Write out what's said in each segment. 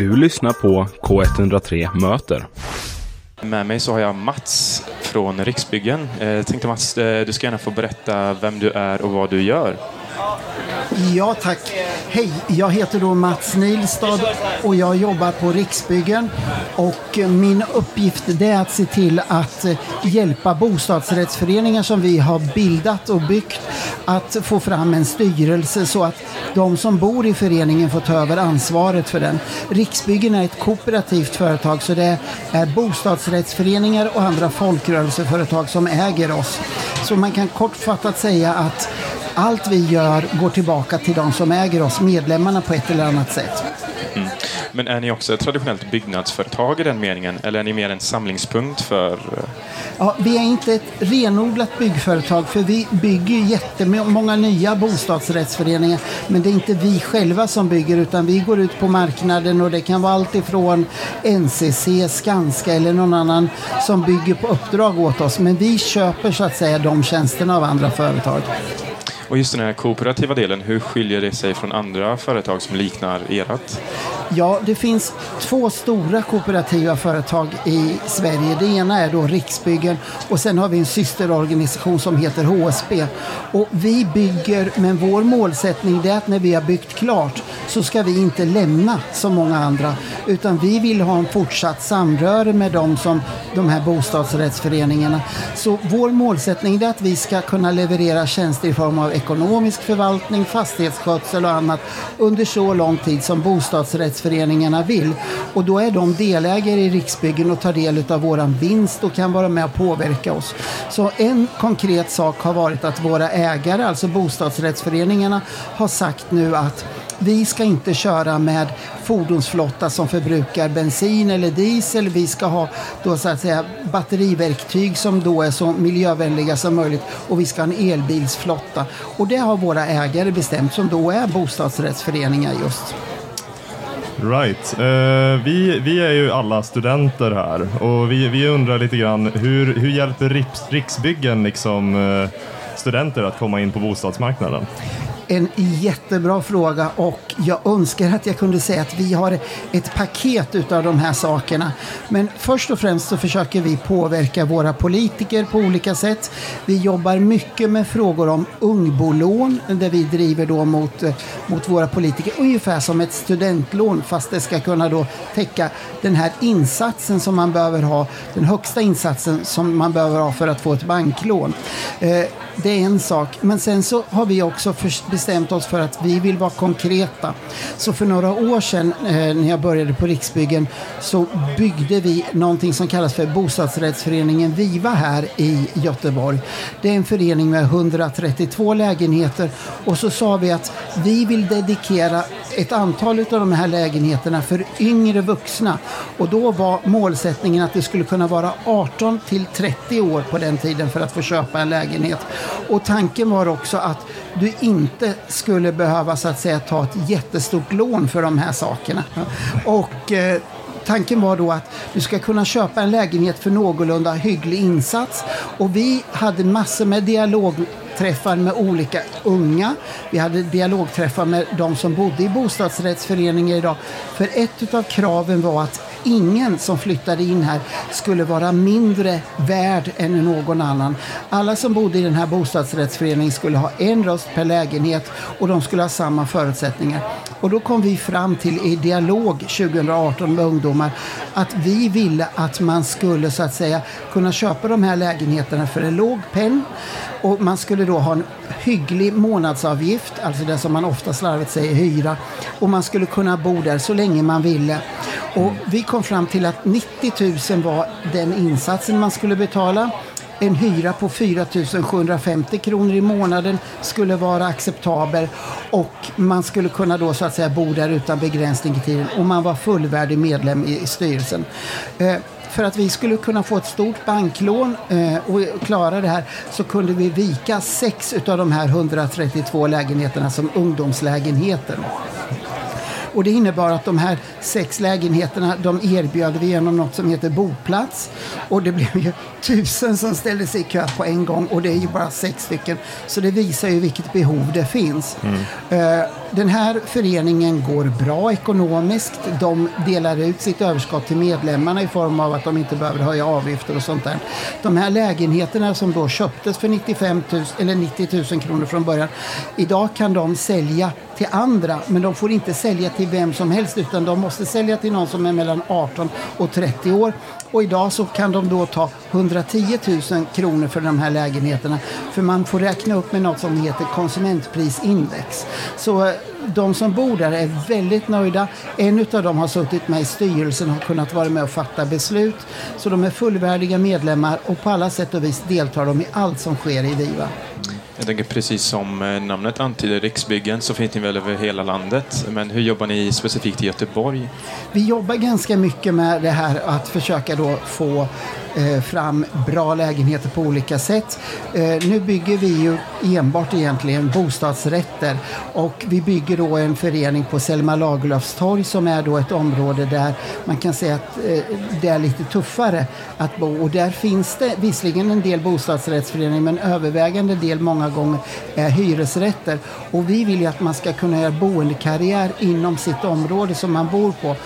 Du lyssnar på K103 Möter. Med mig så har jag Mats från Riksbyggen. Jag tänkte Mats, eh, du ska gärna få berätta vem du är och vad du gör. Ja, tack. Hej, jag heter då Mats Nilstad och jag jobbar på Riksbyggen. Och eh, min uppgift är att se till att eh, hjälpa bostadsrättsföreningar som vi har bildat och byggt att få fram en styrelse så att de som bor i föreningen får ta över ansvaret för den. Riksbyggen är ett kooperativt företag så det är bostadsrättsföreningar och andra folkrörelseföretag som äger oss. Så man kan kortfattat säga att allt vi gör går tillbaka till de som äger oss, medlemmarna på ett eller annat sätt. Mm. Men är ni också ett traditionellt byggnadsföretag i den meningen? Eller är ni mer en samlingspunkt för... Ja, vi är inte ett renodlat byggföretag för vi bygger jättemånga nya bostadsrättsföreningar. Men det är inte vi själva som bygger utan vi går ut på marknaden och det kan vara allt ifrån NCC, Skanska eller någon annan som bygger på uppdrag åt oss. Men vi köper så att säga de tjänsterna av andra företag. Och just den här kooperativa delen, hur skiljer det sig från andra företag som liknar ert? Ja, det finns två stora kooperativa företag i Sverige. Det ena är då Riksbyggen och sen har vi en systerorganisation som heter HSB. Och vi bygger, men vår målsättning är att när vi har byggt klart så ska vi inte lämna som många andra utan vi vill ha en fortsatt samröre med dem som de här bostadsrättsföreningarna. Så vår målsättning är att vi ska kunna leverera tjänster i form av ekonomisk förvaltning, fastighetsskötsel och annat under så lång tid som bostadsrättsföreningarna vill. Och då är de delägare i Riksbyggen och tar del av våran vinst och kan vara med och påverka oss. Så en konkret sak har varit att våra ägare, alltså bostadsrättsföreningarna, har sagt nu att vi ska inte köra med fordonsflotta som förbrukar bensin eller diesel. Vi ska ha då så att säga batteriverktyg som då är så miljövänliga som möjligt och vi ska ha en elbilsflotta. Och det har våra ägare bestämt som då är bostadsrättsföreningar just. Right. Uh, vi, vi är ju alla studenter här och vi, vi undrar lite grann hur, hur hjälper Riks, Riksbyggen liksom, uh, studenter att komma in på bostadsmarknaden? en jättebra fråga och jag önskar att jag kunde säga att vi har ett paket utav de här sakerna. Men först och främst så försöker vi påverka våra politiker på olika sätt. Vi jobbar mycket med frågor om ungbolån där vi driver då mot, eh, mot våra politiker ungefär som ett studentlån fast det ska kunna då täcka den här insatsen som man behöver ha, den högsta insatsen som man behöver ha för att få ett banklån. Eh, det är en sak. Men sen så har vi också bestämt oss för att vi vill vara konkreta. Så för några år sedan eh, när jag började på Riksbyggen så byggde vi någonting som kallas för bostadsrättsföreningen Viva här i Göteborg. Det är en förening med 132 lägenheter och så sa vi att vi vill dedikera ett antal av de här lägenheterna för yngre vuxna. Och då var målsättningen att det skulle kunna vara 18 till 30 år på den tiden för att få köpa en lägenhet. Och tanken var också att du inte skulle behöva så att säga ta ett jättestort lån för de här sakerna. Och eh, tanken var då att du ska kunna köpa en lägenhet för någorlunda hygglig insats. Och vi hade massor med dialog dialogträffar med olika unga. Vi hade dialogträffar med de som bodde i bostadsrättsföreningar idag. För ett av kraven var att ingen som flyttade in här skulle vara mindre värd än någon annan. Alla som bodde i den här bostadsrättsföreningen skulle ha en röst per lägenhet och de skulle ha samma förutsättningar. Och då kom vi fram till i dialog 2018 med ungdomar att vi ville att man skulle så att säga kunna köpa de här lägenheterna för en låg penn och man skulle då ha en hygglig månadsavgift, alltså det som man ofta slarvigt säger hyra. Och man skulle kunna bo där så länge man ville. Och vi kom fram till att 90 000 var den insatsen man skulle betala. En hyra på 4 750 kronor i månaden skulle vara acceptabel och man skulle kunna då så att säga bo där utan begränsning i tiden och man var fullvärdig medlem i styrelsen. Eh, för att vi skulle kunna få ett stort banklån eh, och klara det här så kunde vi vika sex av de här 132 lägenheterna som ungdomslägenheter. Och det innebar att de här sex lägenheterna de erbjöd vi genom något som heter boplats. Och det blev ju tusen som ställde sig i kö på en gång och det är ju bara sex stycken. Så det visar ju vilket behov det finns. Eh, Den här föreningen går bra ekonomiskt. De delar ut sitt överskott till medlemmarna i form av att de inte behöver höja avgifter och sånt där. De här lägenheterna som då köptes för 95 000, eller 90 000 kronor från början. Idag kan de sälja till andra, men de får inte sälja till vem som helst utan de måste sälja till någon som är mellan 18 och 30 år. Och idag så kan de då ta 110 000 kronor för de här lägenheterna. För man får räkna upp med något som heter konsumentprisindex. Så eh, de som bor där är väldigt nöjda. En av dem har suttit med i styrelsen och har kunnat vara med och fatta beslut. Så de är fullvärdiga medlemmar och på alla sätt och vis deltar de i allt som sker i Viva. Jag tänker precis som eh, namnet antyder, Riksbyggen, så finns ni väl över hela landet. Men hur jobbar ni specifikt i Göteborg? Vi jobbar ganska mycket med det här att försöka då få Eh, fram bra lägenheter på olika sätt. Eh, nu bygger vi ju enbart egentligen bostadsrätter och vi bygger då en förening på Selma Lagerlöfs torg som är då ett område där man kan säga att eh, det är lite tuffare att bo och där finns det visserligen en del bostadsrättsföreningar men övervägande del många gånger är hyresrätter och vi vill ju att man ska kunna göra boendekarriär inom sitt område som man bor på.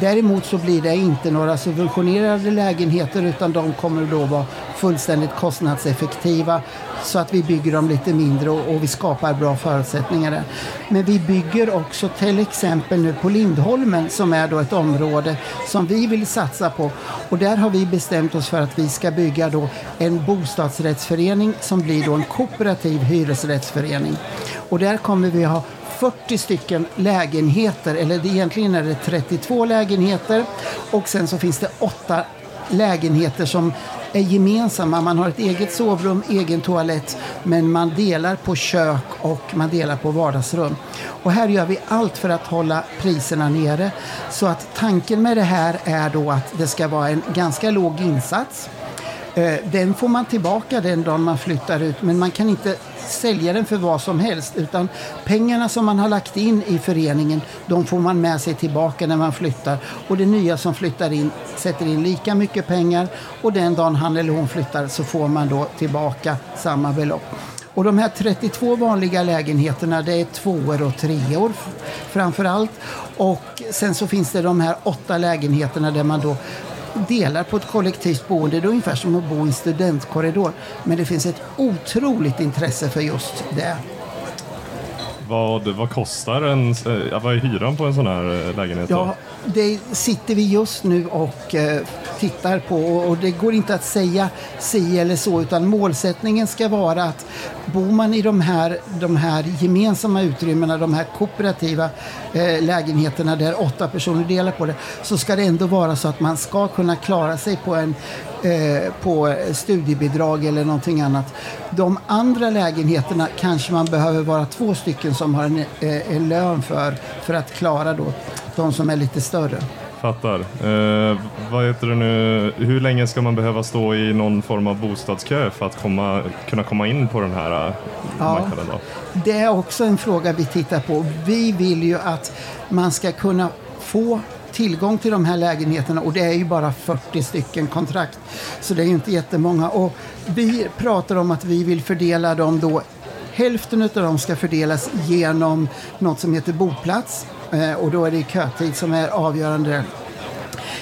Däremot så blir det inte några subventionerade lägenheter utan de kommer då vara fullständigt kostnadseffektiva så att vi bygger dem lite mindre och, och vi skapar bra förutsättningar där. Men vi bygger också till exempel nu på Lindholmen som är då ett område som vi vill satsa på och där har vi bestämt oss för att vi ska bygga då en bostadsrättsförening som blir då en kooperativ hyresrättsförening. Och där kommer vi ha 40 stycken lägenheter, eller egentligen är det 32 lägenheter och sen så finns det åtta lägenheter som är gemensamma. Man har ett eget sovrum, egen toalett, men man delar på kök och man delar på vardagsrum. Och här gör vi allt för att hålla priserna nere. Så att tanken med det här är då att det ska vara en ganska låg insats. Eh, den får man tillbaka den dagen man flyttar ut, men man kan inte sälja den för vad som helst. Utan pengarna som man har lagt in i föreningen, de får man med sig tillbaka när man flyttar. Och det nya som flyttar in sätter in lika mycket pengar och den dagen han eller hon flyttar så får man då tillbaka samma belopp. Och de här 32 vanliga lägenheterna det är tvåor och treor framför allt. Och sen så finns det de här åtta lägenheterna där man då delar på ett kollektivt boende. Det är ungefär som att bo i en studentkorridor. Men det finns ett otroligt intresse för just det. Vad, vad kostar en, eh, vad är hyran på en sån här eh, lägenhet? då? Ja, det sitter vi just nu och eh, tittar på och, det går inte att säga si eller så utan målsättningen ska vara att bor man i de här, de här gemensamma utrymmena, de här kooperativa lägenheterna där åtta personer delar på det, så ska det ändå vara så att man ska kunna klara sig på en på studiebidrag eller någonting annat. De andra lägenheterna kanske man behöver vara två stycken som har en, eh, en lön för, för att klara då de som är lite större. Fattar. Eh, vad heter det nu? Hur länge ska man behöva stå i någon form av bostadskö för att komma, kunna komma in på den här eh, Ja. marknaden? Då? Det är också en fråga vi tittar på. Vi vill ju att man ska kunna få tillgång till de här lägenheterna och det är ju bara 40 stycken kontrakt. Så det är ju inte jättemånga. Och vi pratar om att vi vill fördela dem då Hälften av dem ska fördelas genom något som heter boplats eh, och då är det kötid som är avgörande.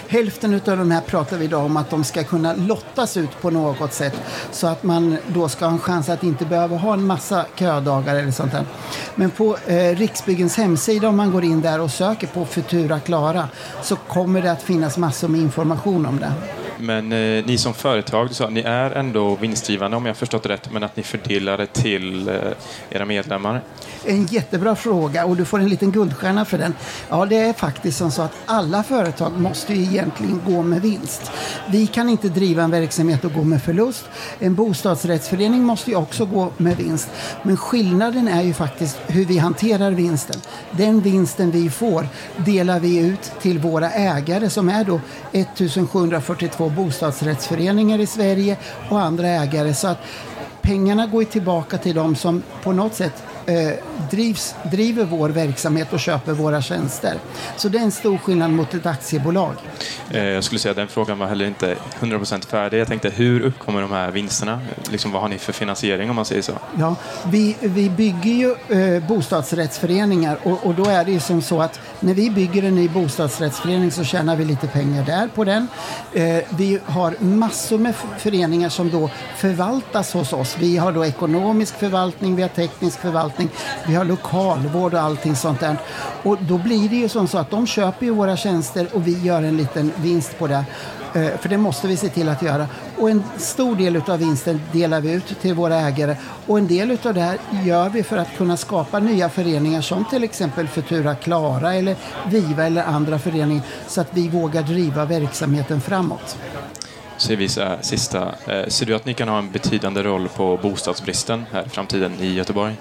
Hälften av de här pratar vi idag om att de ska kunna lottas ut på något sätt så att man då ska ha en chans att inte behöva ha en massa ködagar eller sånt där. Men på eh, Riksbyggens hemsida om man går in där och söker på Futura Klara så kommer det att finnas massor med information om det. Men eh, ni som företag, du sa, ni är ändå vinstgivande om jag har förstått det rätt, men att ni fördelar det till eh, era medlemmar. En jättebra fråga och du får en liten guldstjärna för den. Ja, det är faktiskt som så att alla företag måste ju egentligen gå med vinst. Vi kan inte driva en verksamhet och gå med förlust. En bostadsrättsförening måste ju också gå med vinst. Men skillnaden är ju faktiskt hur vi hanterar vinsten. Den vinsten vi får delar vi ut till våra ägare som är då 1742 bostadsrättsföreningar i Sverige och andra ägare. Så att pengarna går ju tillbaka till dem som på något sätt eh, drivs, driver vår verksamhet och köper våra tjänster. Så det är en stor skillnad mot ett aktiebolag. Eh, jag skulle säga att den frågan var heller inte 100% färdig. Jag tänkte, hur uppkommer de här vinsterna? Liksom, vad har ni för finansiering om man säger så? Ja, vi, vi bygger ju eh, bostadsrättsföreningar och, och då är det ju som så att när vi bygger en ny bostadsrättsförening så tjänar vi lite pengar där på den. Eh, vi har massor med föreningar som då förvaltas hos oss. Vi har då ekonomisk förvaltning, vi har teknisk förvaltning, vi har lokalvård och allting sånt där. Och då blir det ju som så att de köper ju våra tjänster och vi gör en liten vinst på det. Eh, för det måste vi se till att göra. Och en stor del av vinsten delar vi ut till våra ägare. Och en del av det här gör vi för att kunna skapa nya föreningar som till exempel Futura Klara eller Viva eller andra föreningar så att vi vågar driva verksamheten framåt. Så vi sista, eh, ser du att ni kan ha en betydande roll på bostadsbristen här i framtiden i Göteborg?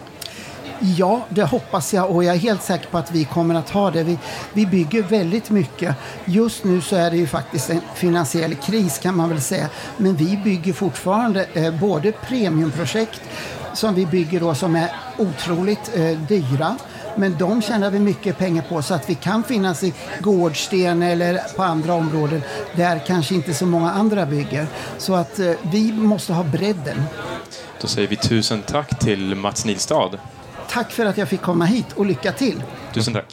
Ja, det hoppas jag och jag är helt säker på att vi kommer att ha det. Vi, vi bygger väldigt mycket. Just nu så är det ju faktiskt en finansiell kris kan man väl säga. Men vi bygger fortfarande eh, både premiumprojekt som vi bygger då som är otroligt eh, dyra. Men de tjänar vi mycket pengar på så att vi kan finnas i Gårdsten eller på andra områden där kanske inte så många andra bygger. Så att eh, vi måste ha bredden. Då säger vi tusen tack till Mats Nilstad. Tack för att jag fick komma hit och lycka till. Tusen tack.